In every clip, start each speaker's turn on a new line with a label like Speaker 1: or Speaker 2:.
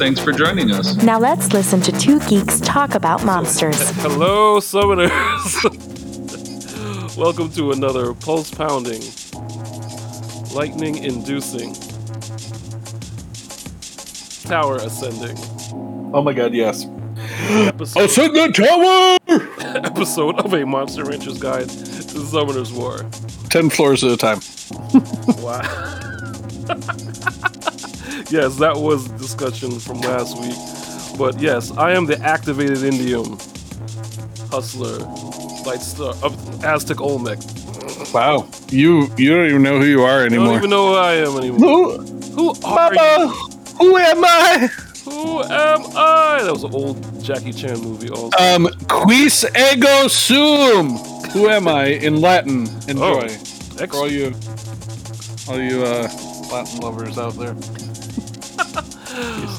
Speaker 1: thanks for joining us.
Speaker 2: Now let's listen to two geeks talk about monsters.
Speaker 3: Hello, summoners. Welcome to another pulse pounding, lightning inducing, tower ascending
Speaker 4: Oh my god, yes.
Speaker 3: episode,
Speaker 4: Ascend the tower!
Speaker 3: episode of a Monster Rancher's Guide to Summoner's War.
Speaker 4: Ten floors at a time.
Speaker 3: Wow. Yes, that was discussion from last week. But yes, I am the activated Indium hustler, light star, uh, Aztec Olmec.
Speaker 4: Wow. You you don't even know who you are anymore.
Speaker 3: I don't even know who I am anymore.
Speaker 4: Who
Speaker 3: Who are
Speaker 4: Mama,
Speaker 3: you?
Speaker 4: who am I?
Speaker 3: Who am I? That was an old Jackie Chan movie. Also,
Speaker 4: Um quis ego sum. Who am I in Latin? Enjoy. For all you all you uh Latin lovers out there.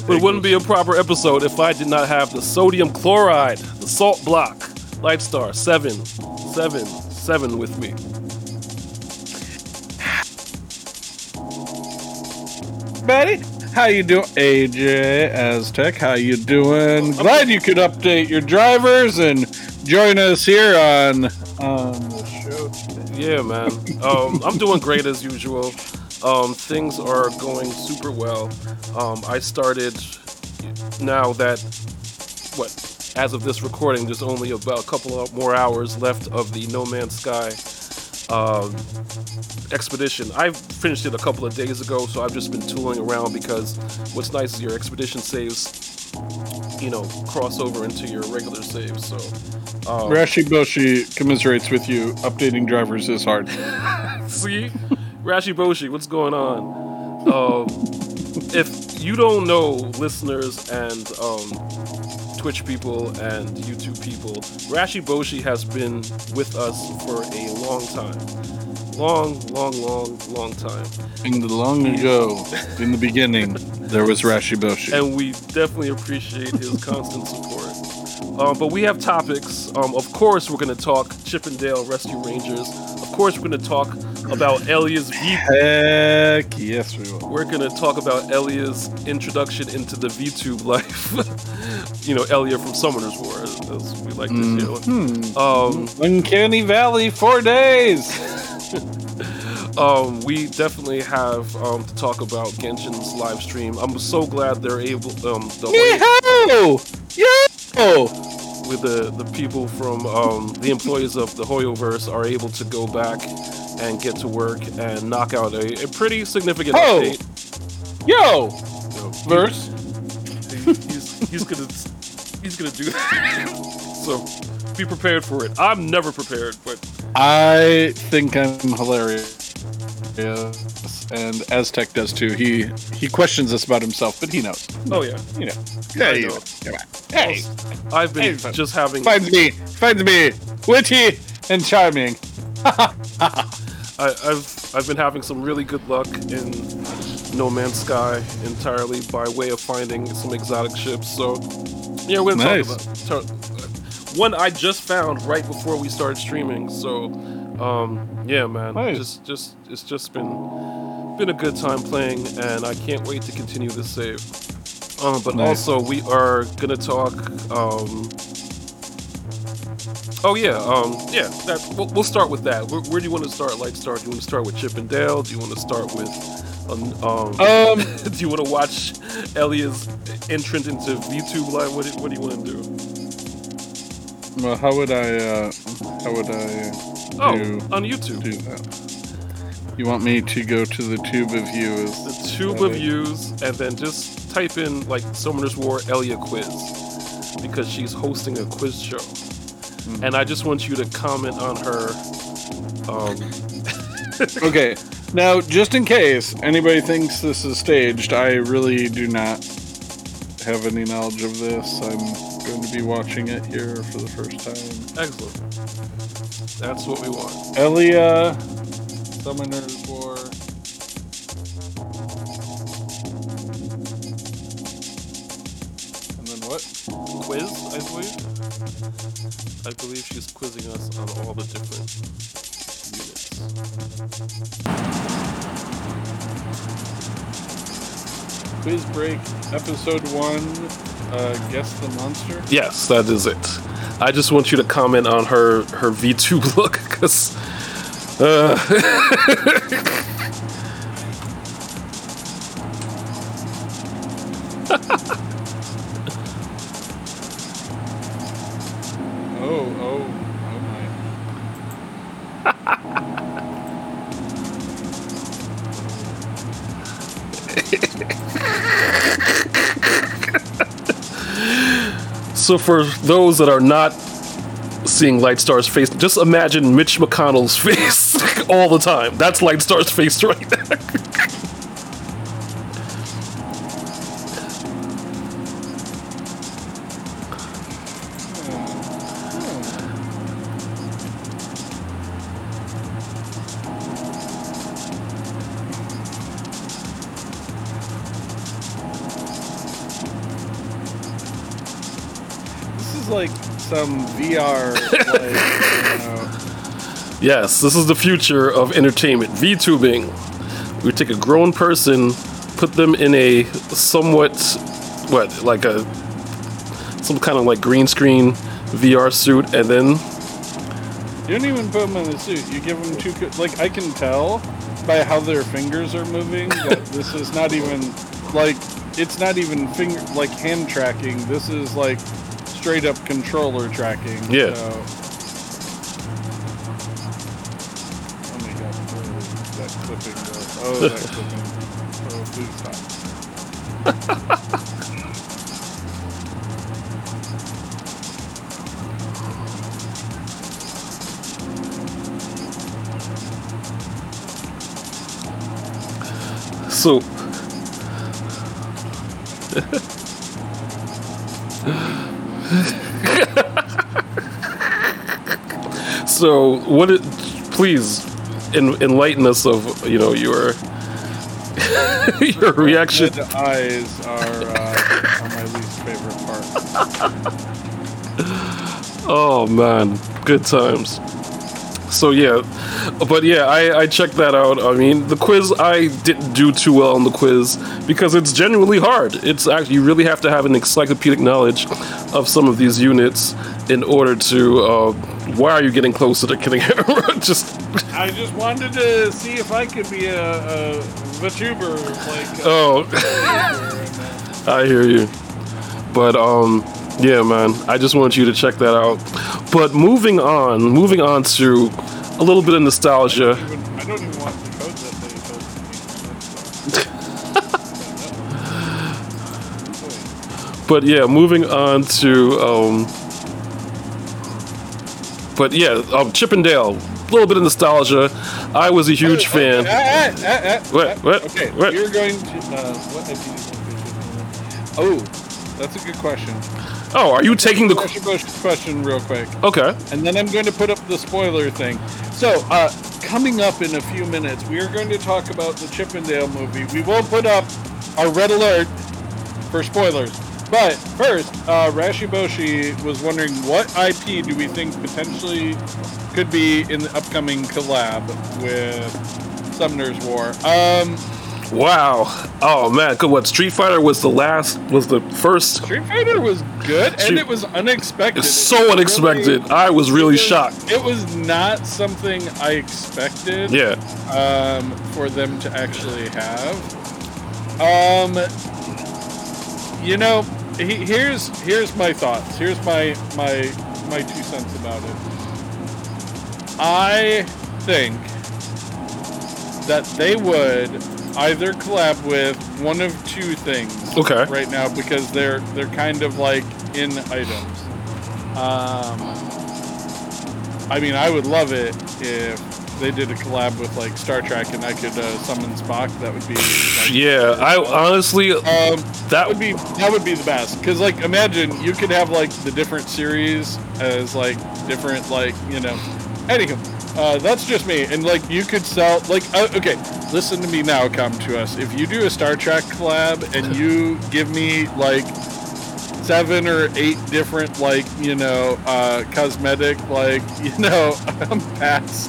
Speaker 3: But it wouldn't be a proper episode if I did not have the sodium chloride, the salt block, Lightstar seven, seven, seven with me.
Speaker 4: Buddy, how you doing? AJ Aztec, how you doing? Glad you could update your drivers and join us here on on the show today.
Speaker 3: Yeah, man. Um, I'm doing great as usual. Um, things are going super well. Um, I started now that what as of this recording, there's only about a couple of more hours left of the No Man's Sky um, expedition. I finished it a couple of days ago, so I've just been tooling around because what's nice is your expedition saves, you know, cross over into your regular saves. So um,
Speaker 4: Rashi Boshi commiserates with you. Updating drivers is hard.
Speaker 3: See, Rashi Boshi, what's going on? Um, if you don't know, listeners and um, Twitch people and YouTube people, Rashi Boshi has been with us for a long time. Long, long, long, long time.
Speaker 4: In the long ago, in the beginning, there was Rashi Boshi.
Speaker 3: And we definitely appreciate his constant support. Um, but we have topics. Um, of course, we're going to talk Chip 'n Dale Rescue Rangers. Of course, we're going to talk about Elia's V
Speaker 4: Heck yes, we will.
Speaker 3: we're gonna talk about Elia's introduction into the VTube life. you know, Elia from Summoner's War, as we like to say. Um,
Speaker 4: Uncanny Valley, four days.
Speaker 3: um, we definitely have um, to talk about Genshin's live stream. I'm so glad they're able, um, the
Speaker 4: Yeehaw! Yo!
Speaker 3: with the, the people from um, the employees of the Hoyoverse are able to go back and get to work and knock out a, a pretty significant
Speaker 4: Oh!
Speaker 3: update.
Speaker 4: Yo!
Speaker 3: Know,
Speaker 4: Verse.
Speaker 3: he's, he's gonna he's gonna do that. so be prepared for it. I'm never prepared, but
Speaker 4: I think I'm hilarious. Yes, and Aztec does too. He he questions us about himself, but he knows.
Speaker 3: oh yeah,
Speaker 4: You know.
Speaker 3: Yeah,
Speaker 4: you
Speaker 3: know.
Speaker 4: know. Come on. Hey,
Speaker 3: I've been
Speaker 4: Hey,
Speaker 3: just having
Speaker 4: finds me, finds me witty and charming.
Speaker 3: I, I've I've been having some really good luck in No Man's Sky entirely by way of finding some exotic ships. So yeah, we're gonna
Speaker 4: Nice.
Speaker 3: talk about talk- one I just found right before we started streaming. So um, yeah, man,
Speaker 4: Nice.
Speaker 3: just just it's just been been a good time playing, and I can't wait to continue this save. Um, but
Speaker 4: Nice.
Speaker 3: also we are gonna talk. Um, Oh yeah, um, yeah. That we'll, we'll start with that. Where, where do you want to start? Like, start? Do you want to start with Chip and Dale? Do you want to start with, um, um,
Speaker 4: Um,
Speaker 3: do you want to watch Elia's entrance into VTube Live? What, do- what do you want to do?
Speaker 4: well, how would I? Uh, how would I
Speaker 3: Oh,
Speaker 4: do,
Speaker 3: on YouTube,
Speaker 4: do that? You want me to go to the tube of views?
Speaker 3: the tube of views, and then just type in like Summoner's War Elia quiz because she's hosting a quiz show,
Speaker 4: Mm-hmm.
Speaker 3: and I just want you to comment on her. Um,
Speaker 4: Okay. Now, just in case anybody thinks this is staged, I really do not have any knowledge of this. I'm going to be watching it here for the first time.
Speaker 3: Excellent. That's what we want.
Speaker 4: Elia, Summoner's War. And then what?
Speaker 3: Quiz, I believe. I believe she's quizzing us on all the different units.
Speaker 4: Quiz Break, Episode 1, uh, Guess the Monster.
Speaker 3: Yes, that is it. I just want you to comment on her her V2 look because. Uh, so for those that are not seeing Lightstar's face, just imagine Mitch McConnell's face all the time. That's Lightstar's face right there.
Speaker 4: some VR, like, you know.
Speaker 3: Yes, this is the future of entertainment. VTubing. We take a grown person, put them in a somewhat, what, like a, some kind of like green screen VR suit, and then,
Speaker 4: You don't even put them in the suit. You give them two. Like I can tell by how their fingers are moving that this is not even like it's not even finger like hand tracking. This is like straight up controller tracking.
Speaker 3: Yeah.
Speaker 4: So. Oh my god! That clipping? Oh, that clipping. Oh, please stop.
Speaker 3: so. so, what it, please en- enlighten us of, you know, your your reaction.
Speaker 4: Red eyes are, uh, are my least favorite part.
Speaker 3: Oh man, good times. So yeah, but yeah, I, I checked that out. I mean, the quiz I didn't do too well on the quiz because it's genuinely hard. It's actually you really have to have an encyclopedic knowledge of some of these units in order to. Uh, why are you getting closer to killing her? Just
Speaker 4: I just wanted to see if I could be a, a VTuber like. Uh,
Speaker 3: oh, I hear you. But um, yeah, man, I just want you to check that out. But moving on, moving on to a little bit of nostalgia.
Speaker 4: even, I don't even want the that they told me.
Speaker 3: But yeah, moving on to um But yeah, um, Chip 'n Dale, a little bit of nostalgia. I was a huge fan. What, what,
Speaker 4: Okay,
Speaker 3: what?
Speaker 4: you're going to. Uh, what have you Oh, that's a good question.
Speaker 3: Oh, are you taking the
Speaker 4: Question, question, question, real quick,
Speaker 3: Okay.
Speaker 4: and then I'm going to put up the spoiler thing. So, uh, coming up in a few minutes, we are going to talk about the Chip 'n Dale movie. We will put up our red alert for spoilers. But first, uh, Rashi Boshi was wondering what IP do we think potentially could be in the upcoming collab with Summoner's War? Um,
Speaker 3: Wow. Oh man, good what Street Fighter was the last was the first
Speaker 4: Street Fighter was good, and
Speaker 3: Street-
Speaker 4: it was unexpected. It
Speaker 3: so
Speaker 4: was
Speaker 3: unexpected.
Speaker 4: really-
Speaker 3: I was really
Speaker 4: it was-
Speaker 3: shocked.
Speaker 4: It was not something I expected.
Speaker 3: Yeah.
Speaker 4: um, for them to actually have. Um, you know, he, here's here's my thoughts. Here's my my my two cents about it. I think that they would either collab with one of two things
Speaker 3: Okay.
Speaker 4: right now because they're they're kind of like in items. Um, I mean, I would love it if they did a collab with like Star Trek, and I could uh, summon Spock, that would be like,
Speaker 3: Yeah, I honestly
Speaker 4: Um,
Speaker 3: that
Speaker 4: would be that would be the best. Because like imagine you could have like the different series as like different like you know. Anywho uh, that's just me. And like you could sell like uh, okay listen to me now come to us. If you do a star trek collab and you give me like seven or eight different like you know uh, cosmetic like you know packs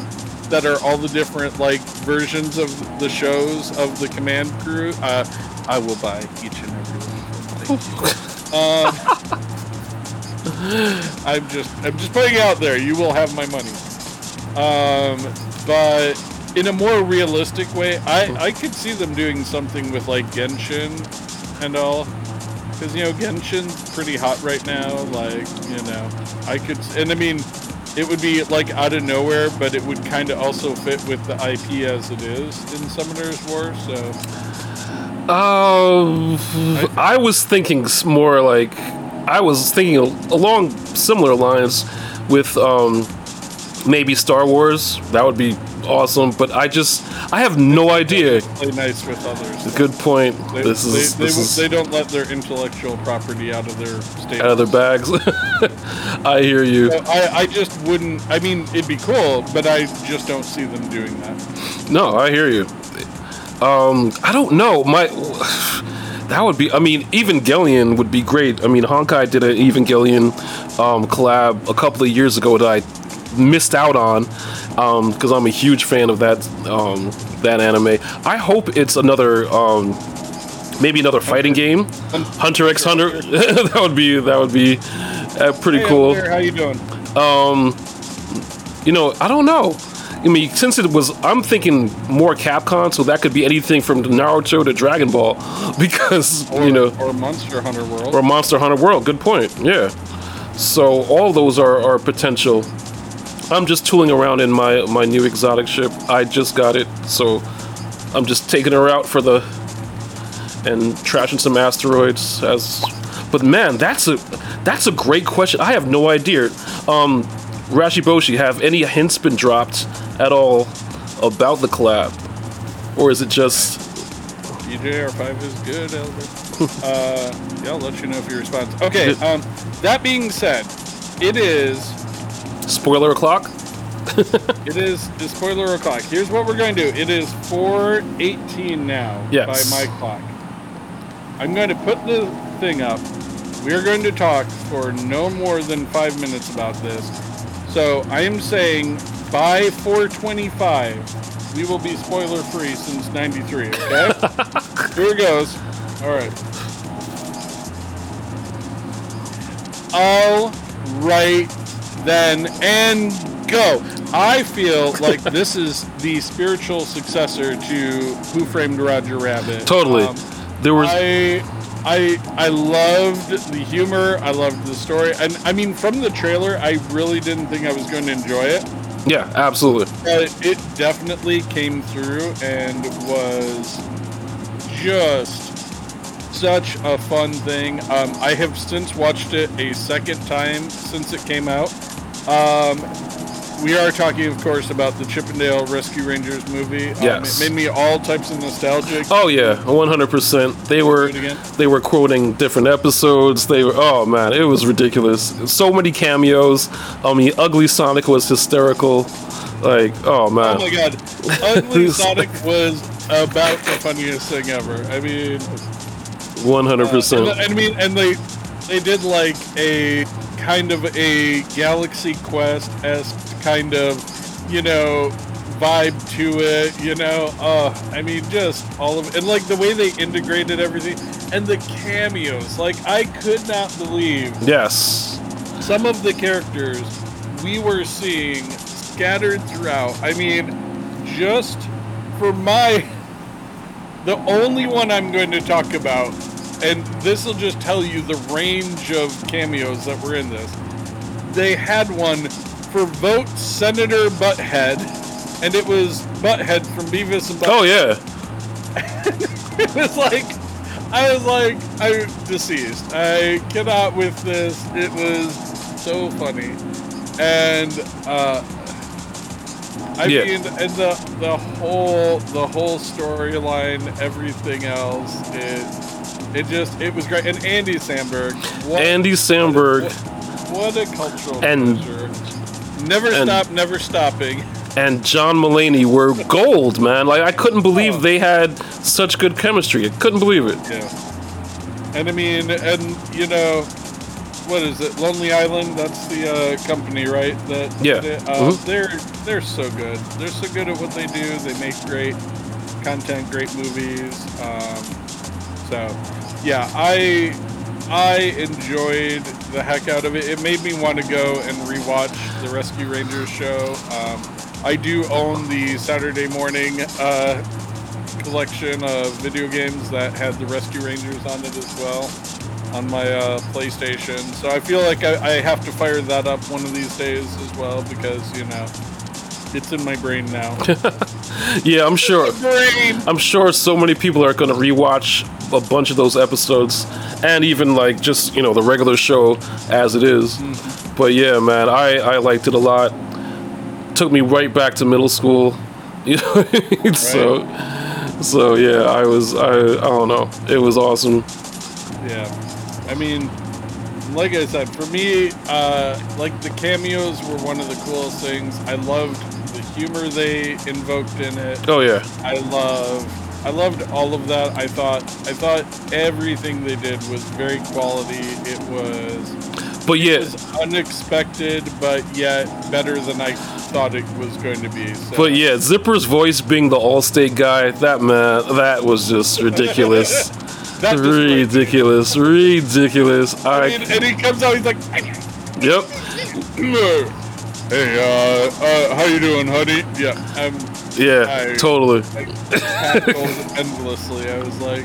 Speaker 4: that are all the different like versions of the shows of the command crew uh, i will buy each and every one of them. Thank you. um, i'm just i'm just putting it out there you will have my money um, but in a more realistic way i i could see them doing something with like genshin and all because you know Genshin's pretty hot right now. Like you know, I could, and I mean, it would be like out of nowhere, but it would kind of also fit with the IP as it is in Summoner's War. So
Speaker 3: Um, I was thinking more like I was thinking along similar lines with um, maybe Star Wars. That would be awesome, but I just I have no idea.
Speaker 4: play nice with others.
Speaker 3: Good point.
Speaker 4: They,
Speaker 3: This is
Speaker 4: they,
Speaker 3: this is
Speaker 4: they don't let their intellectual property out of their state.
Speaker 3: out of their bags. I hear you.
Speaker 4: I, I just wouldn't. I mean, it'd be cool, but I just don't see them doing that.
Speaker 3: No, I hear you. Um, I don't know. My that would be. I mean, Evangelion would be great. I mean, Honkai did an Evangelion um, collab a couple of years ago that I missed out on because I'm a huge fan of that um, that anime. I hope it's another. Um, Maybe another fighting game, Hunter x Hunter. that would be that would be uh, pretty
Speaker 4: Hey,
Speaker 3: cool.
Speaker 4: How you doing?
Speaker 3: Um, you know, I don't know. I mean, since it was, I'm thinking more Capcom, so that could be anything from Naruto to Dragon Ball, because
Speaker 4: Or,
Speaker 3: you know,
Speaker 4: or Monster Hunter World.
Speaker 3: or Monster Hunter World. Good point. Yeah. So all those are, are potential. I'm just tooling around in my my new exotic ship. I just got it, so I'm just taking her out for the and trashing some asteroids. As, but man, that's a that's a great question. I have no idea. Um, Rashiboshi, have any hints been dropped at all about the collab, or is it just
Speaker 4: EJR5 is good, Elder. uh, yeah, I'll let you know if you respond. Okay, um, that being said, it is
Speaker 3: spoiler o'clock?
Speaker 4: it is the spoiler o'clock. Here's what we're going to do. It is 4:18 now
Speaker 3: Yes.
Speaker 4: by my clock. I'm going to put the thing up. We are going to talk for no more than five minutes about this. So I am saying by 4:25 we will be spoiler free since '93. Okay. Here it goes. All right. All right, then, and go. I feel like this is the spiritual successor to Who Framed Roger Rabbit.
Speaker 3: Totally.
Speaker 4: Um,
Speaker 3: there was
Speaker 4: I, I, I loved the humor. I loved the story, and I mean, from the trailer, I really didn't think I was going to enjoy it.
Speaker 3: yeah, absolutely.
Speaker 4: But it definitely came through and was just such a fun thing. Um, I have since watched it a second time since it came out. Um, we are talking, of course, about the Chip 'n Dale Rescue Rangers movie. Um,
Speaker 3: Yes.
Speaker 4: It made me all types of nostalgic.
Speaker 3: Oh yeah, one hundred percent. They were
Speaker 4: Do it again?
Speaker 3: they were quoting different episodes. They were oh man, it was ridiculous. So many cameos. I mean, Ugly Sonic was hysterical. Like oh man,
Speaker 4: Oh my god. Ugly Sonic was about the funniest thing ever. I mean,
Speaker 3: one hundred percent.
Speaker 4: I mean, and they they did like a kind of a Galaxy Quest esque kind of, you know, vibe to it. You know, uh, I mean, just all of it. and like the way they integrated everything and the cameos. Like I could not believe
Speaker 3: Yes,
Speaker 4: some of the characters we were seeing scattered throughout. I mean, just for my the only one I'm going to talk about, and this will just tell you the range of cameos that were in this. They had one for vote Senator Butthead, and it was Butthead from Beavis and Butthead.
Speaker 3: oh yeah,
Speaker 4: it was like I was like I deceased. I cannot with this. It was so funny, and uh, I
Speaker 3: Yeah.
Speaker 4: mean, and the the whole the whole storyline, everything else, it it just it was great. And Andy Samberg, what,
Speaker 3: Andy Samberg
Speaker 4: what, what a cultural
Speaker 3: And-.
Speaker 4: Never
Speaker 3: and-
Speaker 4: stop, never stopping.
Speaker 3: and John Mulaney were gold, man. Like I couldn't believe
Speaker 4: Oh.
Speaker 3: they had such good chemistry. I couldn't believe it.
Speaker 4: Yeah. And I mean, and you know, what is it? Lonely Island. That's the uh, company, right? That
Speaker 3: Yeah.
Speaker 4: that, uh,
Speaker 3: Mhm.
Speaker 4: They're they're so good. They're so good at what they do. They make great content, great movies. Um, so, yeah, I I enjoyed the heck out of it. It made me want to go and rewatch the Rescue Rangers show. Um, I do own the Saturday morning uh, collection of video games that had the Rescue Rangers on it as well on my uh, PlayStation. So I feel like I, I have to fire that up one of these days as well because you know it's in my brain now.
Speaker 3: Yeah, I'm sure.
Speaker 4: brain.
Speaker 3: I'm sure so many people are going to rewatch a bunch of those episodes and even like just, you know, the regular show as it is. But yeah, man, I, I liked it a lot. Took me right back to middle school. You know, so so yeah, I was I I don't know. It was awesome.
Speaker 4: Yeah, I mean, like I said, for me, uh, like the cameos were one of the coolest things. I loved the humor they invoked in it.
Speaker 3: Oh yeah.
Speaker 4: I love, I loved all of that. I thought, I thought everything they did was very quality. It was,
Speaker 3: But
Speaker 4: it
Speaker 3: yeah,
Speaker 4: was unexpected, but yet better than I thought it was going to be. So.
Speaker 3: but yeah, Zipper's voice being the Allstate guy, that man, that was just ridiculous.
Speaker 4: That just,
Speaker 3: ridiculous, ridiculous.
Speaker 4: I
Speaker 3: I
Speaker 4: mean, and he comes out, he's like,
Speaker 3: yep.
Speaker 4: "Hey, uh, uh, how you doing, honey?" Yeah, I'm
Speaker 3: Yeah,
Speaker 4: I-
Speaker 3: totally.
Speaker 4: like endlessly. I was like,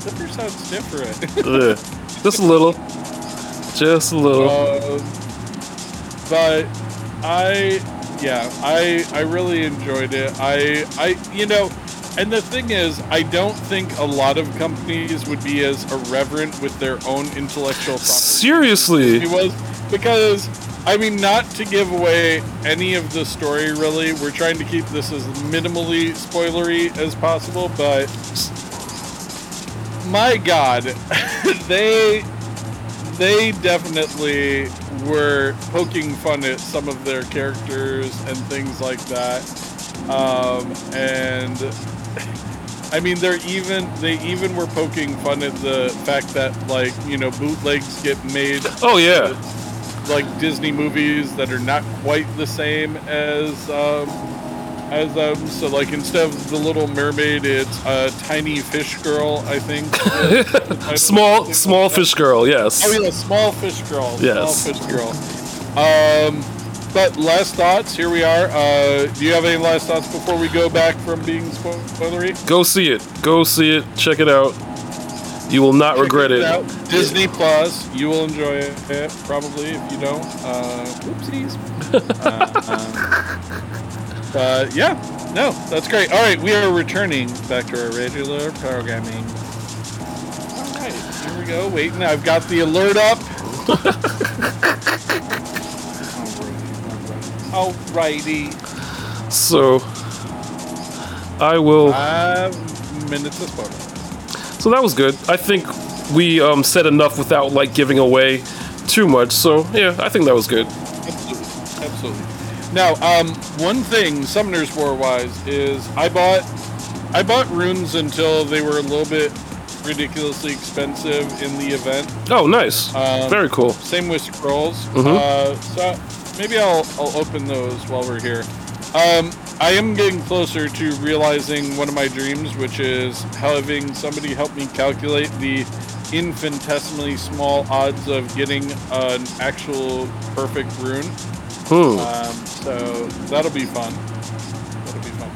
Speaker 4: Zipper sounds different.
Speaker 3: Yeah. Just a little. Just a little.
Speaker 4: um, but I, yeah, I I really enjoyed it. I I you know, and the thing is, I don't think a lot of companies would be as irreverent with their own intellectual property.
Speaker 3: Seriously.
Speaker 4: He was because I mean not to give away any of the story really. We're trying to keep this as minimally spoilery as possible, but my god, they they definitely were poking fun at some of their characters and things like that. Um, and I mean, they're even they even were poking fun at the fact that like you know bootlegs get made
Speaker 3: Oh yeah.
Speaker 4: Like Disney movies that are not quite the same as um, as um. So like instead of the Little Mermaid, it's a tiny fish girl. I think.
Speaker 3: Small small fish girl, yes.
Speaker 4: Oh yeah, small fish girl.
Speaker 3: Yes.
Speaker 4: Small fish girl. Um, but last thoughts. Here we are. Uh, do you have any last thoughts before we go back from being spoilery?
Speaker 3: Go see it. Go see it. Check it out. You will not regret
Speaker 4: Check
Speaker 3: it.
Speaker 4: out. Disney Plus. You will enjoy it probably. If you don't, uh, whoopsies. uh, um, but yeah, no, that's great. All right, we are returning back to our regular programming. All right, here we go. Waiting. I've got the alert up. Alrighty.
Speaker 3: So I will
Speaker 4: Five minutes of spoiler.
Speaker 3: So that was good. I think we um, said enough without like giving away too much. So yeah, I think that was good.
Speaker 4: Absolutely. Absolutely. Now, um, one thing Summoners War wise is I bought I bought runes until they were a little bit ridiculously expensive in the event.
Speaker 3: Oh, nice.
Speaker 4: Um,
Speaker 3: Very cool.
Speaker 4: Same with scrolls.
Speaker 3: Mhm.
Speaker 4: Uh, so maybe I'll I'll open those while we're here. Um, I am getting closer to realizing one of my dreams, which is having somebody help me calculate the infinitesimally small odds of getting an actual perfect rune.
Speaker 3: Hmm.
Speaker 4: Um, so that'll be fun. That'll be fun.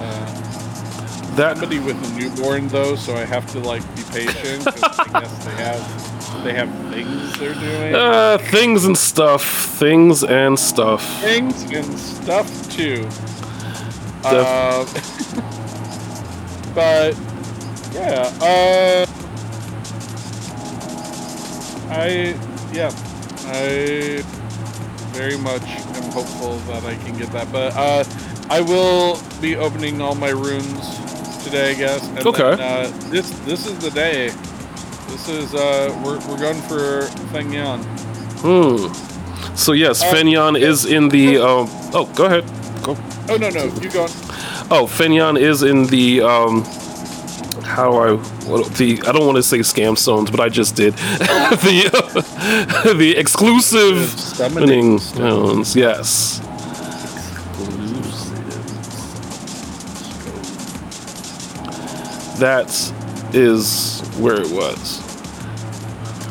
Speaker 4: Uh,
Speaker 3: That
Speaker 4: somebody with a newborn though, so I have to like be patient. I guess they have they have things they're doing,
Speaker 3: uh, things and stuff. Things and stuff.
Speaker 4: things and stuff too. Uh, but yeah, uh, I yeah, I very much am hopeful that I can get that. But uh, I will be opening all my runes today, I guess. And
Speaker 3: Okay.
Speaker 4: Then, uh, this this is the day. This is uh, we're we're going for Feng Yan.
Speaker 3: Hmm. So yes,
Speaker 4: Uh,
Speaker 3: Fenyan is in the. Um, oh, go ahead. Go.
Speaker 4: Oh no no, you going?
Speaker 3: Oh, Fenyan is in the. Um, how I? The I don't want to say scam stones, but I just did. the uh, the exclusive
Speaker 4: Summoning
Speaker 3: zones. Yes. That is where it was.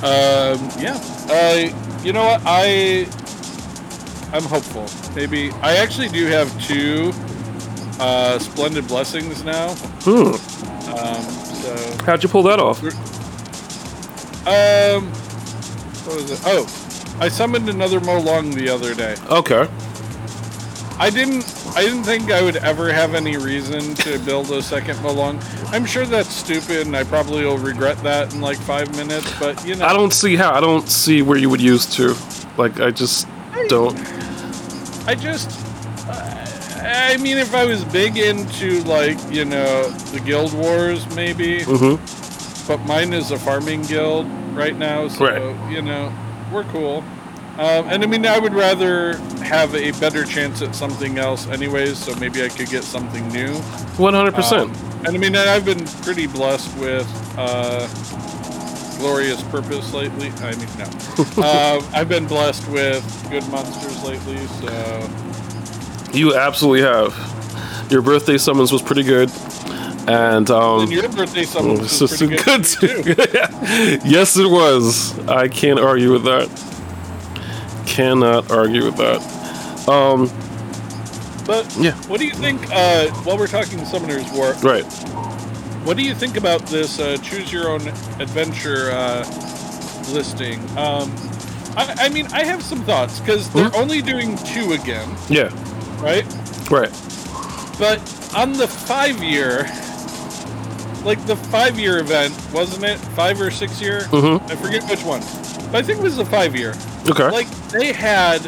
Speaker 4: Um, yeah. Uh, you know what? I I'm hopeful. Maybe I actually do have two uh, splendid blessings now.
Speaker 3: Hmm.
Speaker 4: Um, so
Speaker 3: How'd you pull that off?
Speaker 4: um, what was it? Oh, I summoned another Molong the other day.
Speaker 3: Okay.
Speaker 4: I didn't. I didn't think I would ever have any reason to build a second Molong. I'm sure that's stupid, and I probably will regret that in like five minutes. But you know,
Speaker 3: I don't see how. I don't see where you would use to. Like, I just don't.
Speaker 4: I just, I mean, if I was big into like you know the guild wars, maybe.
Speaker 3: Mm-hmm.
Speaker 4: But mine is a farming guild right now, so
Speaker 3: Right.
Speaker 4: you know we're cool. Um, and I mean, I would rather have a better chance at something else, anyways. So maybe I could get something new.
Speaker 3: One hundred percent.
Speaker 4: Um, and I mean, I've been pretty blessed with uh, glorious purpose lately. I mean, no, uh, I've been blessed with good monsters lately. So
Speaker 3: You absolutely have. Your birthday summons was pretty good, and um,
Speaker 4: and your birthday summons was pretty good, too.
Speaker 3: too. yes, it was. I can't argue with that. Cannot argue with that. Um,
Speaker 4: But
Speaker 3: Yeah.
Speaker 4: what do you think? Uh, while we're talking Summoners War,
Speaker 3: right.
Speaker 4: what do you think about this uh, choose your own adventure uh, listing? Um, I, I mean, I have some thoughts because they're
Speaker 3: Hmm?
Speaker 4: only doing two again,
Speaker 3: Yeah.
Speaker 4: right?
Speaker 3: Right.
Speaker 4: But on the five year, like the five year event, wasn't it? Five or six year?
Speaker 3: Mhm.
Speaker 4: I forget which one. But I think it was the five year.
Speaker 3: Okay.
Speaker 4: Like they had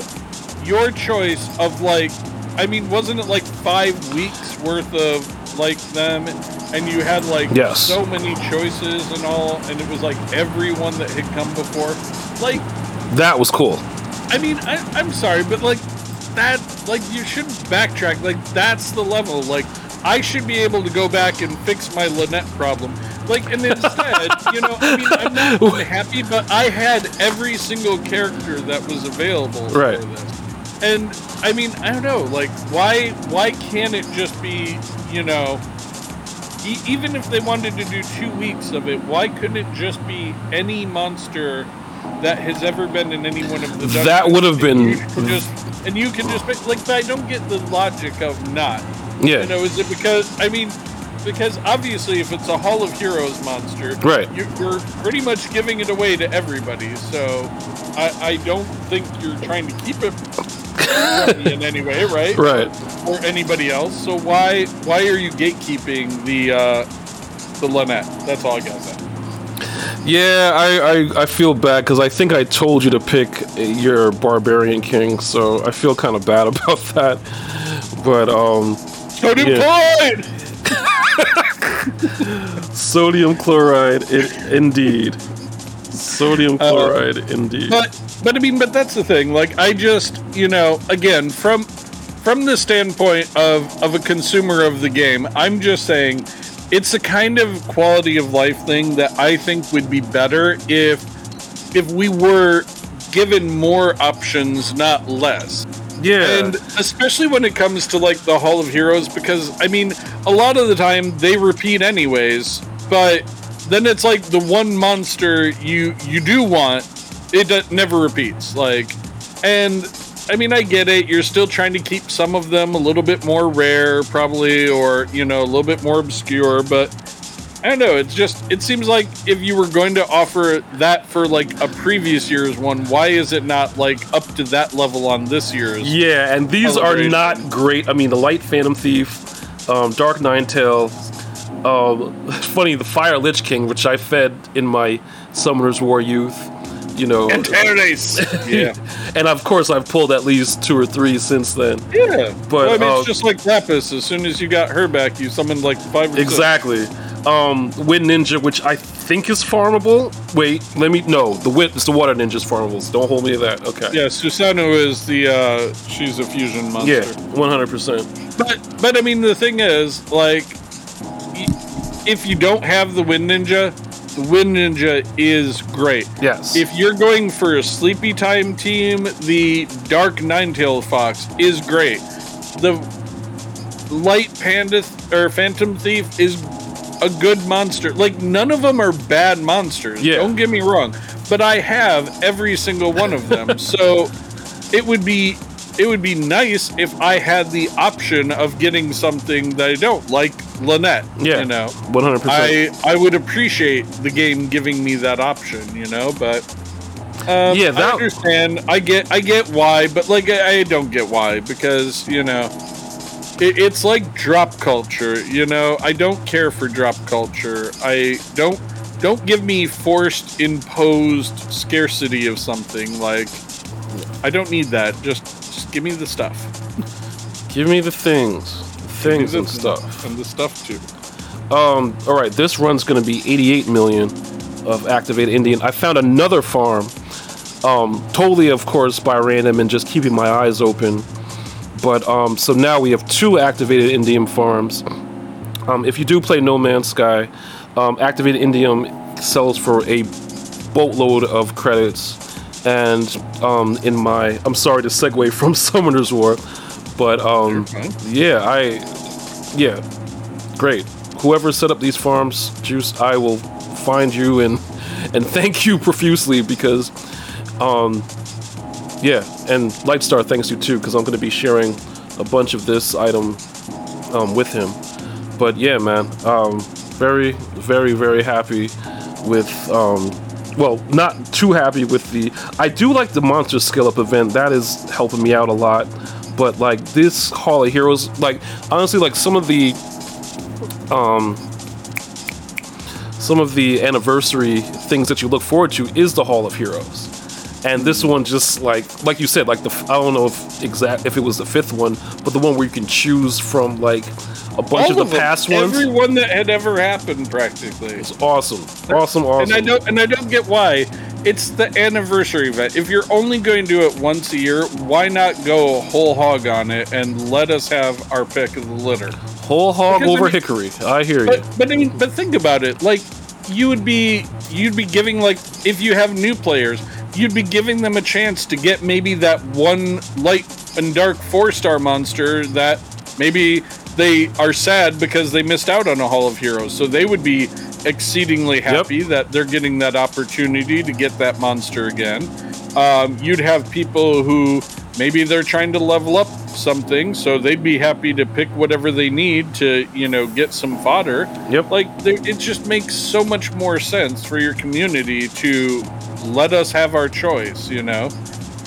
Speaker 4: your choice of like, I mean, wasn't it like five weeks worth of like them? And you had like
Speaker 3: Yes.
Speaker 4: so many choices and all, and it was like everyone that had come before. Like,
Speaker 3: that was cool.
Speaker 4: I mean, I, I'm sorry, but like that, like you shouldn't backtrack. Like that's the level. Like I should be able to go back and fix my Lynette problem. Like, and instead, you know, I mean, I'm not happy, but I had every single character that was available
Speaker 3: Right.
Speaker 4: for this. And I mean, I don't know, like, why, why can't it just be, you know, e- even if they wanted to do two weeks of it, why couldn't it just be any monster that has ever been in any one of the dungeons?
Speaker 3: That would have been-
Speaker 4: just and you can just like. But I don't get the logic of not.
Speaker 3: Yeah.
Speaker 4: You know, is it because I mean, because obviously, if it's a Hall of Heroes monster,
Speaker 3: Right.
Speaker 4: you, you're pretty much giving it away to everybody. So I, I don't think you're trying to keep it in any way, right?
Speaker 3: Right.
Speaker 4: Or anybody else. So why why are you gatekeeping the uh, the Lynette? That's all I gotta say.
Speaker 3: Yeah, I, I, I feel bad because I think I told you to pick your barbarian king, so I feel kind of bad about that. But um,
Speaker 4: Sodium
Speaker 3: Yeah.
Speaker 4: chloride.
Speaker 3: sodium chloride, i indeed. Sodium uh, chloride, indeed.
Speaker 4: But but I mean, but that's the thing. Like I just you know again from from the standpoint of of a consumer of the game, I'm just saying it's a kind of quality of life thing that I think would be better if if we were given more options, not less.
Speaker 3: Yeah,
Speaker 4: And especially when it comes to like the Hall of Heroes, because I mean, a lot of the time they repeat anyways, but then it's like the one monster you you do want, it do- never repeats. Like, and I mean, I get it. You're still trying to keep some of them a little bit more rare, probably, or you know, a little bit more obscure, but. I don't know. It's just. It seems like if you were going to offer that for like a previous year's one, why is it not like up to that level on this year's?
Speaker 3: yeah, and these are not great. I mean, the Light Phantom Thief, um, Dark Nine Tail. Um, funny, the Fire Lich King, which I fed in my Summoner's War youth. you know.
Speaker 4: Antares. yeah.
Speaker 3: and of course, I've pulled at least two or three since then.
Speaker 4: Yeah.
Speaker 3: But,
Speaker 4: Well, I mean,
Speaker 3: uh,
Speaker 4: it's just like Lapis. As soon as you got her back, you summoned like five or six.
Speaker 3: Um, Wind Ninja, which I think is farmable. Wait, let me. No, the wind. It's the Water Ninja's farmable. Don't hold me to that. Okay.
Speaker 4: Yeah, Susanoo is the, uh, she's a fusion monster.
Speaker 3: Yeah, one hundred percent.
Speaker 4: But, but I mean, the thing is, like, if you don't have the Wind Ninja, the Wind Ninja is great.
Speaker 3: Yes.
Speaker 4: If you're going for a sleepy time team, the Dark Ninetailed Fox is great. The Light Panda th- or Phantom Thief is a good monster. Like none of them are bad monsters.
Speaker 3: Yeah.
Speaker 4: Don't get me wrong, but I have every single one of them. so it would be it would be nice if I had the option of getting something that I don't, like Lynette.
Speaker 3: yeah.
Speaker 4: You know.
Speaker 3: one hundred percent.
Speaker 4: I I would appreciate the game giving me that option, you know, but um,
Speaker 3: Yeah,
Speaker 4: I understand. I get I get why, but like I, I don't get why because you know it, it's like drop culture. You know, I don't care for drop culture. I don't don't give me forced imposed scarcity of something. Like I don't need that. Just just give me the stuff.
Speaker 3: Give me the things, things
Speaker 4: Give
Speaker 3: and stuff.
Speaker 4: and the stuff too.
Speaker 3: Um. All right. This run's to be eighty-eight million of activated Indium. I found another farm. Um. Totally, of course, by random and just keeping my eyes open. But um. So now we have two activated indium farms. Um. If you do play No Man's Sky, um, activated Indium sells for a boatload of credits. And um, in my, I'm sorry to segue from Summoner's War, but um, yeah, I, yeah, great. Whoever set up these farms, Juice, I will find you and and thank you profusely because, um, yeah, and Lightstar thanks you too because I'm going to be sharing a bunch of this item um, with him. But yeah, man, um, very, very, very happy with. Um, well, not too happy with the. I do like the monster skill up event. That is helping me out a lot. But like this Hall of Heroes, like honestly, like some of the um some of the anniversary things that you look forward to is the Hall of Heroes. And this one just like like you said, like the I don't know if exact if it was the fifth one, but the one where you can choose from like a bunch
Speaker 4: All
Speaker 3: of the
Speaker 4: them.
Speaker 3: past ones.
Speaker 4: Every one that had ever happened, practically.
Speaker 3: It's awesome. Awesome, awesome.
Speaker 4: And I don't and I don't get why. It's the anniversary event. If you're only going to do it once a year, why not go whole hog on it and let us have our pick of the litter?
Speaker 3: Whole hog
Speaker 4: Because, I
Speaker 3: over
Speaker 4: mean-
Speaker 3: hickory. I hear you.
Speaker 4: But but I mean, but think about it. Like you would be you'd be giving like if you have new players, you'd be giving them a chance to get maybe that one light and dark four star monster that maybe they are sad because they missed out on a Hall of Heroes. So they would be exceedingly happy that they're getting that opportunity to get that monster again. Um, you'd have people who maybe they're trying to level up something, so they'd be happy to pick whatever they need to, you know, get some fodder.
Speaker 3: Yep.
Speaker 4: Like, it just makes so much more sense for your community to let us have our choice, you know?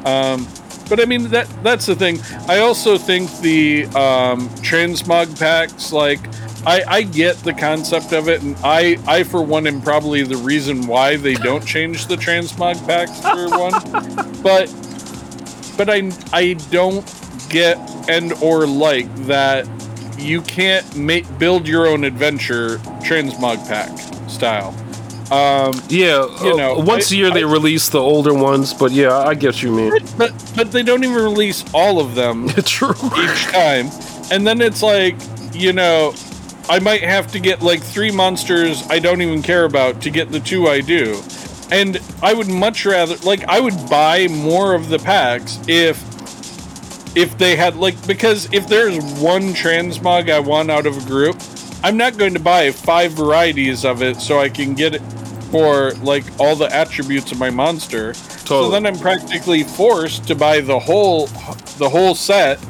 Speaker 4: Um, but I mean, that that's the thing. I also think the um, transmog packs, like, I, I get the concept of it, and I, I for one am probably the reason why they don't change the transmog packs for one. But but I I don't get and or like that you can't make build your own adventure transmog pack style. Um,
Speaker 3: yeah,
Speaker 4: you
Speaker 3: uh,
Speaker 4: know,
Speaker 3: once
Speaker 4: I-
Speaker 3: a year they release the older ones, but yeah, I get you, mean.
Speaker 4: but but they don't even release all of them
Speaker 3: True.
Speaker 4: each time. And then it's like, you know, I might have to get like three monsters I don't even care about to get the two I do. And I would much rather like I would buy more of the packs if if they had like because if there's one transmog I want out of a group, I'm not going to buy five varieties of it so I can get it for like all the attributes of my monster. So then I'm practically forced to buy the whole the whole set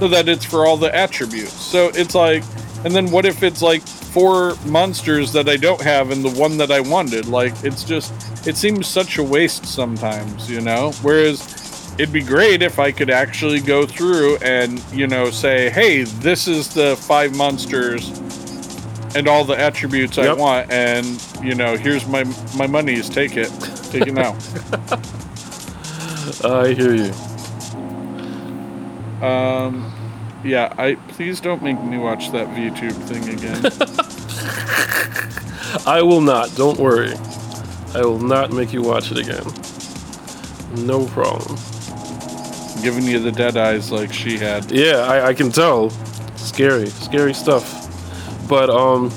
Speaker 4: so that it's for all the attributes. So it's like and then what if it's like four monsters that I don't have and the one that I wanted? Like it's just it seems such a waste sometimes, you know? Whereas it'd be great if I could actually go through and, you know, say, "Hey, this is the five monsters and all the attributes I want and, you know, here's my my monies, take it." Take it now.
Speaker 3: I hear you.
Speaker 4: Um, yeah, I please don't make me watch that VTube thing again.
Speaker 3: I will not. Don't worry. I will not make you watch it again. No problem.
Speaker 4: Giving you the dead eyes like she had.
Speaker 3: Yeah, I, I can tell. Scary, scary stuff. But um,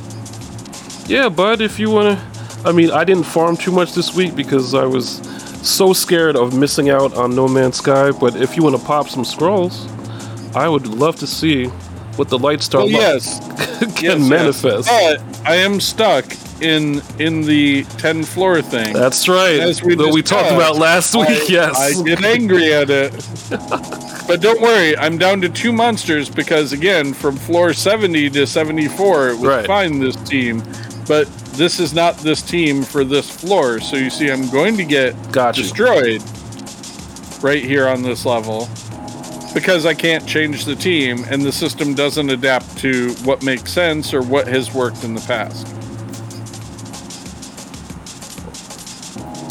Speaker 3: yeah, bud. If you wanna, I mean, I didn't farm too much this week because I was so scared of missing out on No Man's Sky. But if you wanna pop some scrolls, I would love to see what the Light Star
Speaker 4: Oh yes,
Speaker 3: can
Speaker 4: yes,
Speaker 3: manifest.
Speaker 4: But I am stuck in in the ten floor thing.
Speaker 3: That's right.
Speaker 4: As we
Speaker 3: that we talked about last week.
Speaker 4: I,
Speaker 3: yes.
Speaker 4: I get angry at it. but don't worry, I'm down to two monsters because again, from floor 70 to 74, it was
Speaker 3: Right.
Speaker 4: fine this team. But this is not this team for this floor. So you see, I'm going to get destroyed right here on this level because I can't change the team and the system doesn't adapt to what makes sense or what has worked in the past.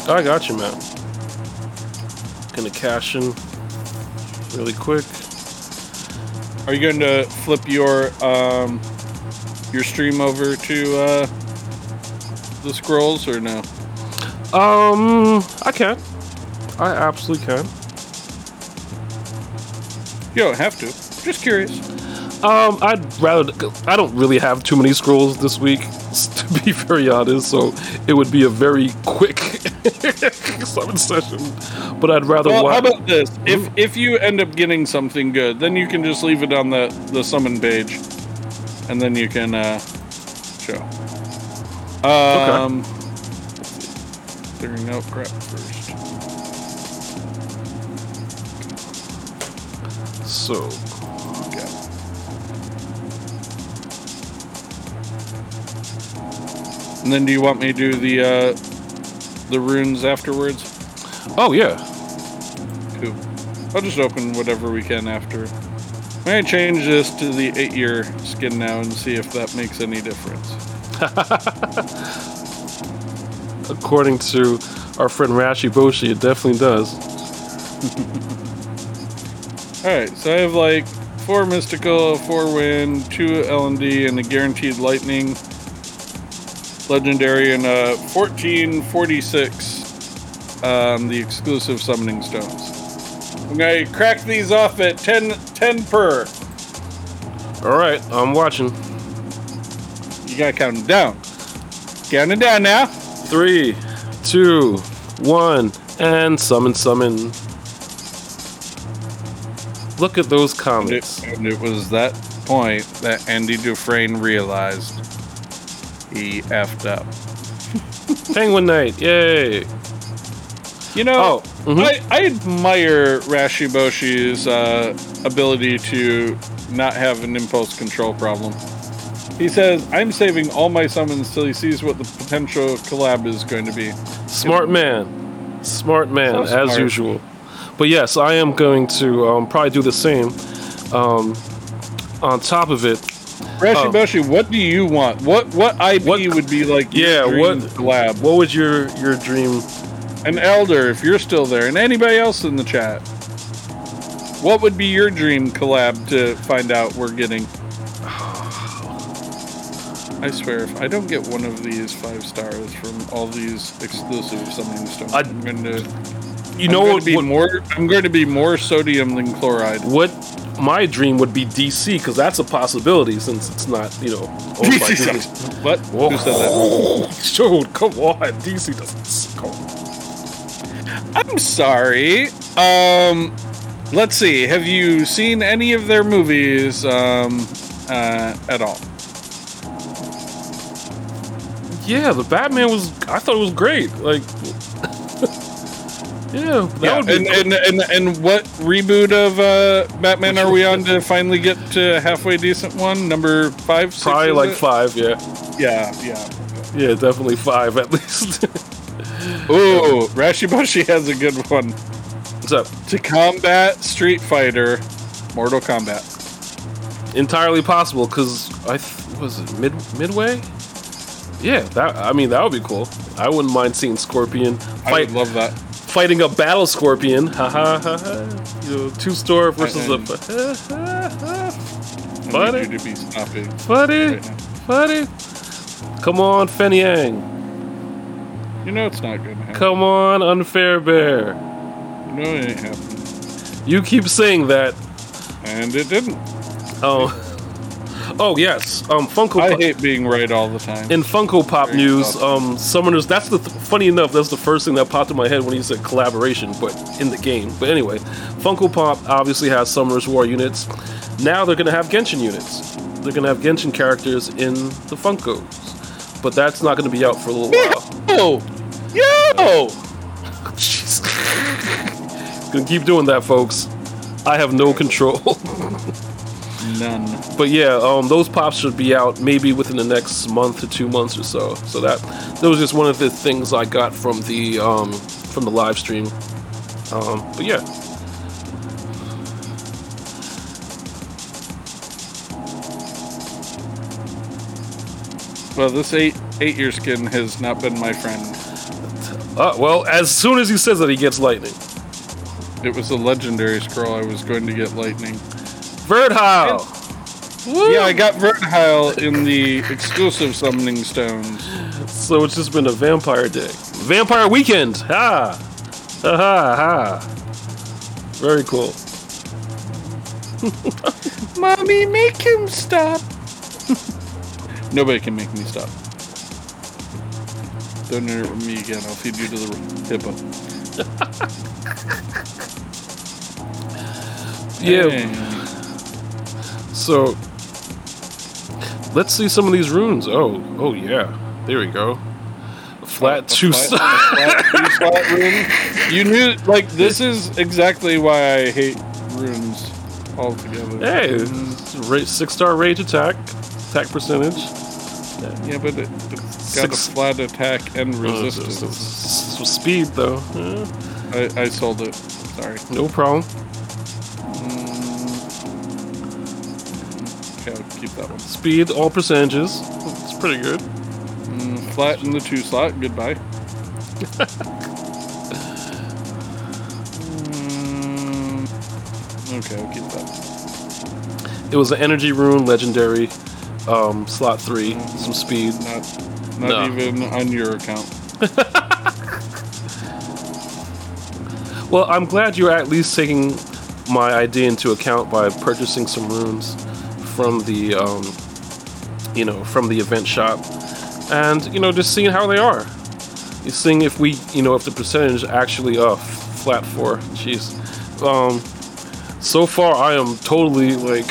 Speaker 3: I got you, man. Gonna cash in really quick.
Speaker 4: Are you going to flip your um, your stream over to uh, the scrolls or no?
Speaker 3: Um, I can. I absolutely can.
Speaker 4: You don't have to. Just curious.
Speaker 3: Um, I'd rather. I don't really have too many scrolls this week, to be very honest. So it would be a very quick summon session. But I'd rather
Speaker 4: Well,
Speaker 3: watch.
Speaker 4: how about this? If if you end up getting something good, then you can just leave it on the the summon page, and then you can uh, show. Um, clearing out crap first.
Speaker 3: so
Speaker 4: Okay. And then, do you want me to do the uh, the runes afterwards?
Speaker 3: Oh yeah.
Speaker 4: Cool. I'll just open whatever we can after. May I'm change this to the eight-year skin now and see if that makes any difference.
Speaker 3: According to our friend Rashi Boshi, it definitely does.
Speaker 4: All right, so I have like four mystical, four wind, two L and D, and a guaranteed lightning, legendary, in uh, fourteen forty-six. Um, the exclusive summoning stones. I'm gonna crack these off at 10, 10 per.
Speaker 3: All right, I'm watching.
Speaker 4: You gotta count them down. Counting down now.
Speaker 3: Three, two, one, and summon, summon. Look at those
Speaker 4: And
Speaker 3: comments.
Speaker 4: it, and it was that point that Andy Dufresne realized he effed up.
Speaker 3: Penguin Knight, yay!
Speaker 4: You know,
Speaker 3: Oh, mhm.
Speaker 4: I, I admire Rashiboshi's uh, ability to not have an impulse control problem. He says, I'm saving all my summons till he sees what the potential collab is going to be.
Speaker 3: Smart man, smart man,
Speaker 4: So
Speaker 3: as
Speaker 4: smart.
Speaker 3: usual. But yes, I am going to um, probably do the same. Um, on top of it,
Speaker 4: Rashi
Speaker 3: Oh.
Speaker 4: Boshi, what do you want? What what IP
Speaker 3: What-
Speaker 4: would be like your
Speaker 3: yeah,
Speaker 4: dream
Speaker 3: what
Speaker 4: collab?
Speaker 3: What would your your dream?
Speaker 4: An elder, if you're still there, and anybody else in the chat. What would be your dream collab to find out we're getting? I swear, if I don't get one of these five stars from all these exclusive summoning stones,
Speaker 3: I-
Speaker 4: I'm going to.
Speaker 3: You know what?
Speaker 4: be
Speaker 3: what-
Speaker 4: more. I'm going to be more sodium than chloride.
Speaker 3: what my dream would be DC because that's a possibility since it's not you know owned by Disney.
Speaker 4: what?
Speaker 3: Whoa.
Speaker 4: Who said that?
Speaker 3: Dude, come on, DC doesn't. Come on.
Speaker 4: I'm sorry. Um, let's see. Have you seen any of their movies um, uh, at all?
Speaker 3: Yeah, the Batman was. I thought it was great. Like, yeah,
Speaker 4: Yeah,
Speaker 3: would be.
Speaker 4: and, and and and what reboot of uh, Batman are we on to finally get to a halfway decent one? Number five, six,
Speaker 3: probably like
Speaker 4: it?
Speaker 3: five. Yeah,
Speaker 4: Yeah, yeah.
Speaker 3: yeah, definitely five at least.
Speaker 4: Ooh, Rashiboshi has a good one.
Speaker 3: What's up?
Speaker 4: To combat Street Fighter, Mortal Kombat.
Speaker 3: Entirely possible because I th- was it mid midway. Yeah, that I mean that would be cool. I wouldn't mind seeing Scorpion
Speaker 4: I would love that.
Speaker 3: Fighting a battle Scorpion. Ha ha ha ha. You know, two store versus a
Speaker 4: uh-uh. I
Speaker 3: Funny.
Speaker 4: need you to be stopping
Speaker 3: funny,
Speaker 4: right
Speaker 3: funny. Come on, Feniang.
Speaker 4: You know it's not gonna happen.
Speaker 3: Come on, Unfair Bear.
Speaker 4: You know it ain't happening.
Speaker 3: You keep saying that.
Speaker 4: And it didn't.
Speaker 3: Oh, oh yes. Um, Funko.
Speaker 4: I
Speaker 3: Pop-
Speaker 4: hate being right all the time.
Speaker 3: in Funko Pop
Speaker 4: Very
Speaker 3: news,
Speaker 4: tough.
Speaker 3: um, Summoners. That's the th- funny enough. That's the first thing that popped in my head when he said collaboration, but in the game. But anyway, Funko Pop obviously has Summoners War units. Now they're gonna have Genshin units. They're gonna have Genshin characters in the Funkos, but that's not gonna be out for a little while.
Speaker 4: Yo! Yo!
Speaker 3: Jeez. gonna keep doing that, folks. I have no control.
Speaker 4: None.
Speaker 3: But yeah, um, those pops should be out maybe within the next month to two months or so. So that that was just one of the things I got from the um, from the live stream. Um, but yeah,
Speaker 4: Well, this eight eight year skin has not been my friend.
Speaker 3: uh, well, as soon as he says that, he gets lightning.
Speaker 4: It was a legendary scroll. I was going to get lightning.
Speaker 3: Verdehile.
Speaker 4: Yeah, I got Verdehile in the exclusive summoning stones.
Speaker 3: So it's just been a vampire day, vampire weekend. Ha, ha ha ha. Very cool.
Speaker 4: Mommy, make him stop. Nobody can make me stop. Don't interrupt me again. I'll feed you to the hippo.
Speaker 3: Yeah.
Speaker 4: And
Speaker 3: So let's see some of these runes. Oh, oh yeah. There we go. Flat two
Speaker 4: flat-
Speaker 3: star.
Speaker 4: flat two-slot rune. You knew, like, this is exactly why I hate runes altogether.
Speaker 3: Hey, six star rage attack, attack percentage.
Speaker 4: Yeah, but it, it's got
Speaker 3: Six-
Speaker 4: a flat attack and
Speaker 3: Uh,
Speaker 4: resistance.
Speaker 3: so- so speed though. Yeah,
Speaker 4: I, I sold it. Sorry.
Speaker 3: no problem.
Speaker 4: Keep that one.
Speaker 3: Speed, all percentages. It's pretty good.
Speaker 4: Mm, flat in the two slot. Goodbye. Mm, okay, I'll keep that.
Speaker 3: It was an energy rune, legendary, um, slot three, some speed.
Speaker 4: Not, not
Speaker 3: No.
Speaker 4: even on your account.
Speaker 3: Well, I'm glad you're at least taking my idea into account by purchasing some runes from the, um, you know, from the event shop, and you know, just seeing how they are. You're seeing if we, you know, if the percentage actually uh flat four. Jeez. Um, so far I am totally like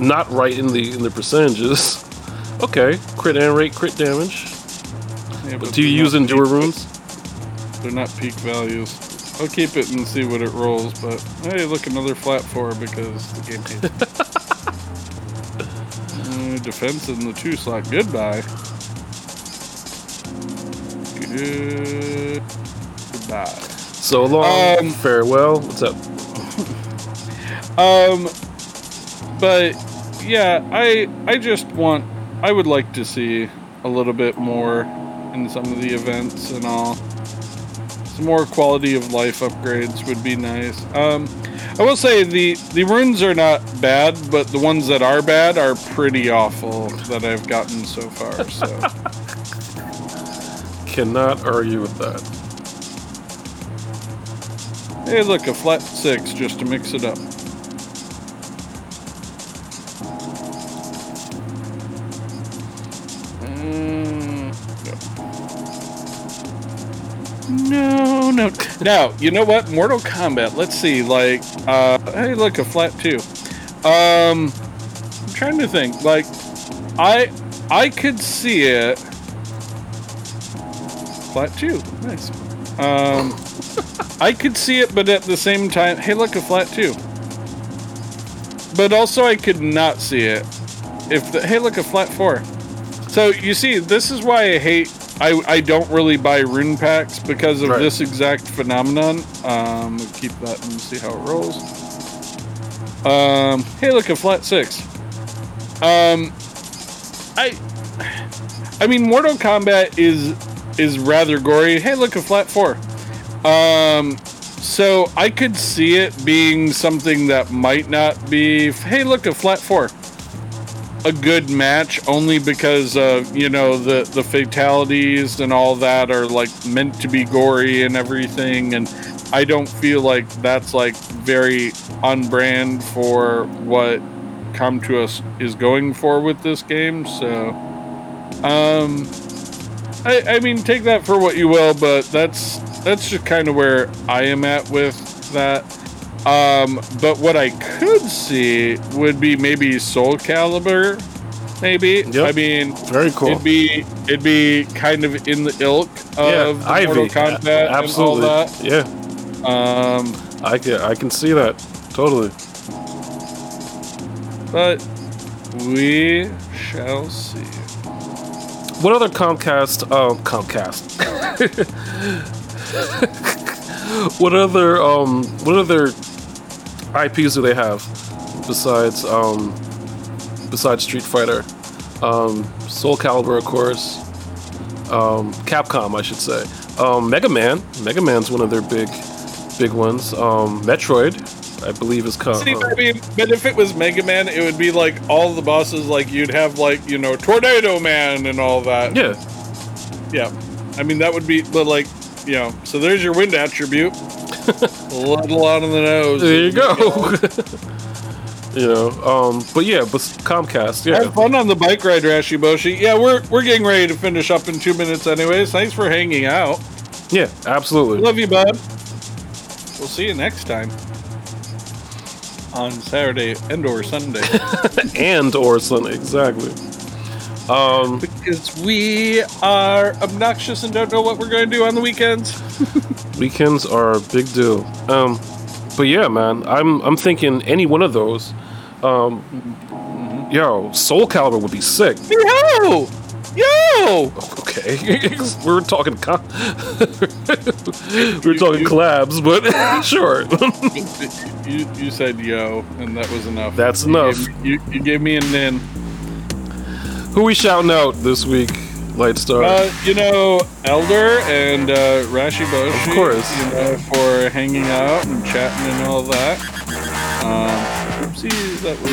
Speaker 3: not right in the in the percentages. Okay, crit and rate, crit damage.
Speaker 4: Yeah,
Speaker 3: But do you use endure
Speaker 4: peak-
Speaker 3: runes?
Speaker 4: They're not peak values. I'll keep it and see what it rolls, but hey, look, another flat four because the game defense in the two slot. Goodbye. Goodbye.
Speaker 3: So long,
Speaker 4: Um,
Speaker 3: farewell. What's up?
Speaker 4: Um, but yeah, I I just want I would like to see a little bit more in some of the events and all. Some more quality of life upgrades would be nice. Um, I will say the the runes are not bad, but the ones that are bad are pretty awful that I've gotten so far. So
Speaker 3: Cannot argue with that.
Speaker 4: hey, look, a flat six just to mix it up. Now, you know what? Mortal Kombat. Let's see. Like, uh, hey, look, a flat two. Um, I'm trying to think. Like, I, I could see it. Flat two. Nice. Um, I could see it, but at the same time, hey, look, a flat two. But also, I could not see it. If the hey, look, a flat four. So you see, this is why I hate. I, I don't really buy rune packs because of
Speaker 3: Right.
Speaker 4: this exact phenomenon. Um, keep that and see how it rolls. Um, hey, look, a flat six. Um, I I mean, Mortal Kombat is is rather gory. Hey, look, a flat four. Um, so I could see it being something that might not be. Hey, look, a flat four. A good match only because uh, you know the the fatalities and all that are like meant to be gory and everything, and I don't feel like that's like very on brand for what Com2uS is going for with this game. So, um, I, I mean, take that for what you will, but that's that's just kind of where I am at with that. Um, but what I could see would be maybe Soul Calibur. Maybe.
Speaker 3: Yep.
Speaker 4: I mean,
Speaker 3: Very cool.
Speaker 4: It'd be it'd be kind of in the ilk
Speaker 3: yeah,
Speaker 4: of the
Speaker 3: Ivy.
Speaker 4: Mortal Kombat
Speaker 3: Absolutely.
Speaker 4: and all that.
Speaker 3: Yeah,
Speaker 4: Um,
Speaker 3: I can I can see that totally.
Speaker 4: but we shall see.
Speaker 3: What other Comcast? Oh, Comcast. what other um? What other IPs do they have besides um? Besides Street Fighter, um, Soul Calibur, of course. Um, Capcom, I should say. Um, Mega Man. Mega Man's one of their big, big ones. Um, Metroid, I believe is coming.
Speaker 4: See, I mean, but if it was Mega Man, it would be like all the bosses. Like you'd have like you know Tornado Man and all that.
Speaker 3: yeah.
Speaker 4: yeah. I mean that would be, but like you know. So there's your wind attribute. A little of the nose.
Speaker 3: There you go. you know, um, but yeah, but Comcast, yeah.
Speaker 4: Have fun on the bike ride, Rashiboshi. Yeah, we're we're getting ready to finish up in two minutes, anyways. Thanks for hanging out.
Speaker 3: Yeah, absolutely.
Speaker 4: Love you, bud. We'll see you next time on Saturday and or Sunday
Speaker 3: and or Sunday, exactly. Um,
Speaker 4: because we are obnoxious and don't know what we're going to do on the weekends.
Speaker 3: weekends are a big deal. Um, but yeah, man, I'm I'm thinking any one of those. Um, yo, Soul Calibur would be sick.
Speaker 4: Yo, yo.
Speaker 3: Okay, we're talking co- we were talking collabs, but sure.
Speaker 4: you you said yo, and that was enough.
Speaker 3: That's enough.
Speaker 4: gave You, you gave me an in.
Speaker 3: Who we shouting out this week, Lightstar?
Speaker 4: Uh, you know, Elder and uh, Rashi Boshi.
Speaker 3: Of course.
Speaker 4: You know, for hanging out and chatting and all that. Um, oopsies, that was.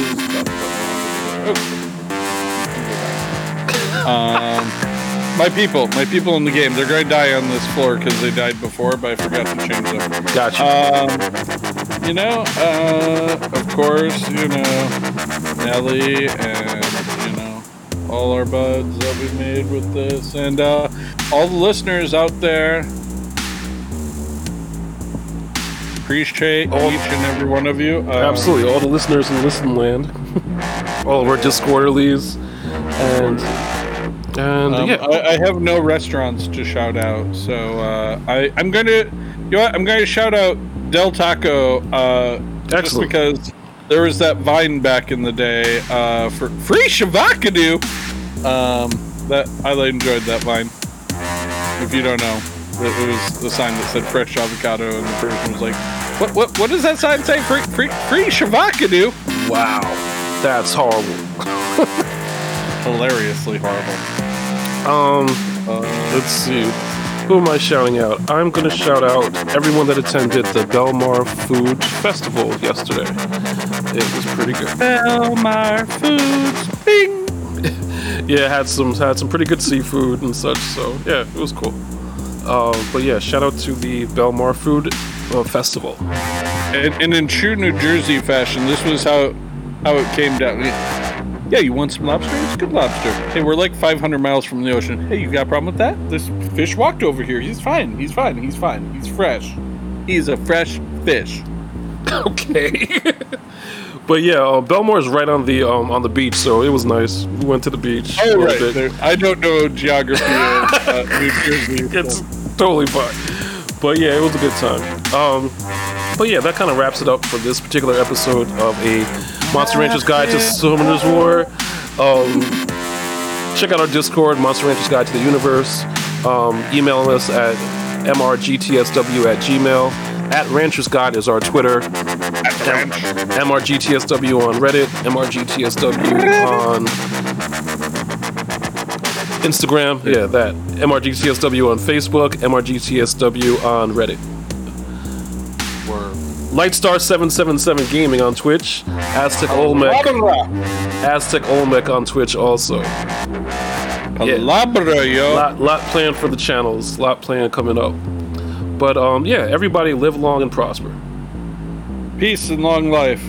Speaker 4: Okay. Um, my people, my people in the game, they're going to die on this floor because they died before, but I forgot to change them.
Speaker 3: Gotcha.
Speaker 4: Um, you know, uh, of course, you know, Nelly and, all our buds that we made with this, and uh, all the listeners out there. Appreciate
Speaker 3: All-
Speaker 4: each and every one of you. Um,
Speaker 3: Absolutely, all the listeners in Listen Land, all of our Discorderlies, and and
Speaker 4: Um,
Speaker 3: yeah,
Speaker 4: I, I have no restaurants to shout out, so uh, I, I'm gonna, you know what? I'm gonna shout out Del Taco, uh, just because there was that vine back in the day uh, for free Shavakadu. Um, that I enjoyed that vine. If you don't know, it, was the sign that said fresh avocado, and the person was like, "What? What? What does that sign say? Free, free, free Shavakadu."
Speaker 3: wow, that's horrible.
Speaker 4: Hilariously horrible.
Speaker 3: Um,
Speaker 4: Uh,
Speaker 3: let's see, who am I shouting out? I'm gonna shout out everyone that attended the Belmar Food Festival yesterday. It was pretty good.
Speaker 4: Belmar Foods, bing.
Speaker 3: Yeah, had some had some pretty good seafood and such. So yeah, it was cool. Uh, but yeah, shout out to the Belmar Food uh, Festival.
Speaker 4: And, and in true New Jersey fashion, this was how how it came down. Yeah, you want some lobster? It's good lobster. Hey, we're like 500 miles from the ocean. Hey, you got a problem with that? This fish walked over here. He's fine. He's fine. He's fine. He's fresh. He's a fresh fish.
Speaker 3: okay. but yeah, uh, Belmar is right on the um, on the beach, so it was nice. We went to the beach.
Speaker 4: Oh, right. There. I don't know geography of uh, New Jersey.
Speaker 3: It's
Speaker 4: so-
Speaker 3: totally fine. But yeah, it was a good time. Um, but yeah, that kind of wraps it up for this particular episode of a Monster Rancher's Guide to Summoner's War. Um, check out our Discord, Monster Rancher's Guide to the Universe. Um, email us at mrgtsw at gmail. At Rancher's Guide is our Twitter. M- MRGTSW on Reddit. MRGTSW on Instagram, yeah, that. MRGTSW on Facebook, MRGTSW on Reddit. Lightstar777 Gaming on Twitch, Aztec Olmec, Aztec Olmec on Twitch also.
Speaker 4: Palabra, yo.
Speaker 3: Lot, lot planned for the channels, lot planned coming up. But um, yeah, everybody live long and prosper.
Speaker 4: Peace and long life.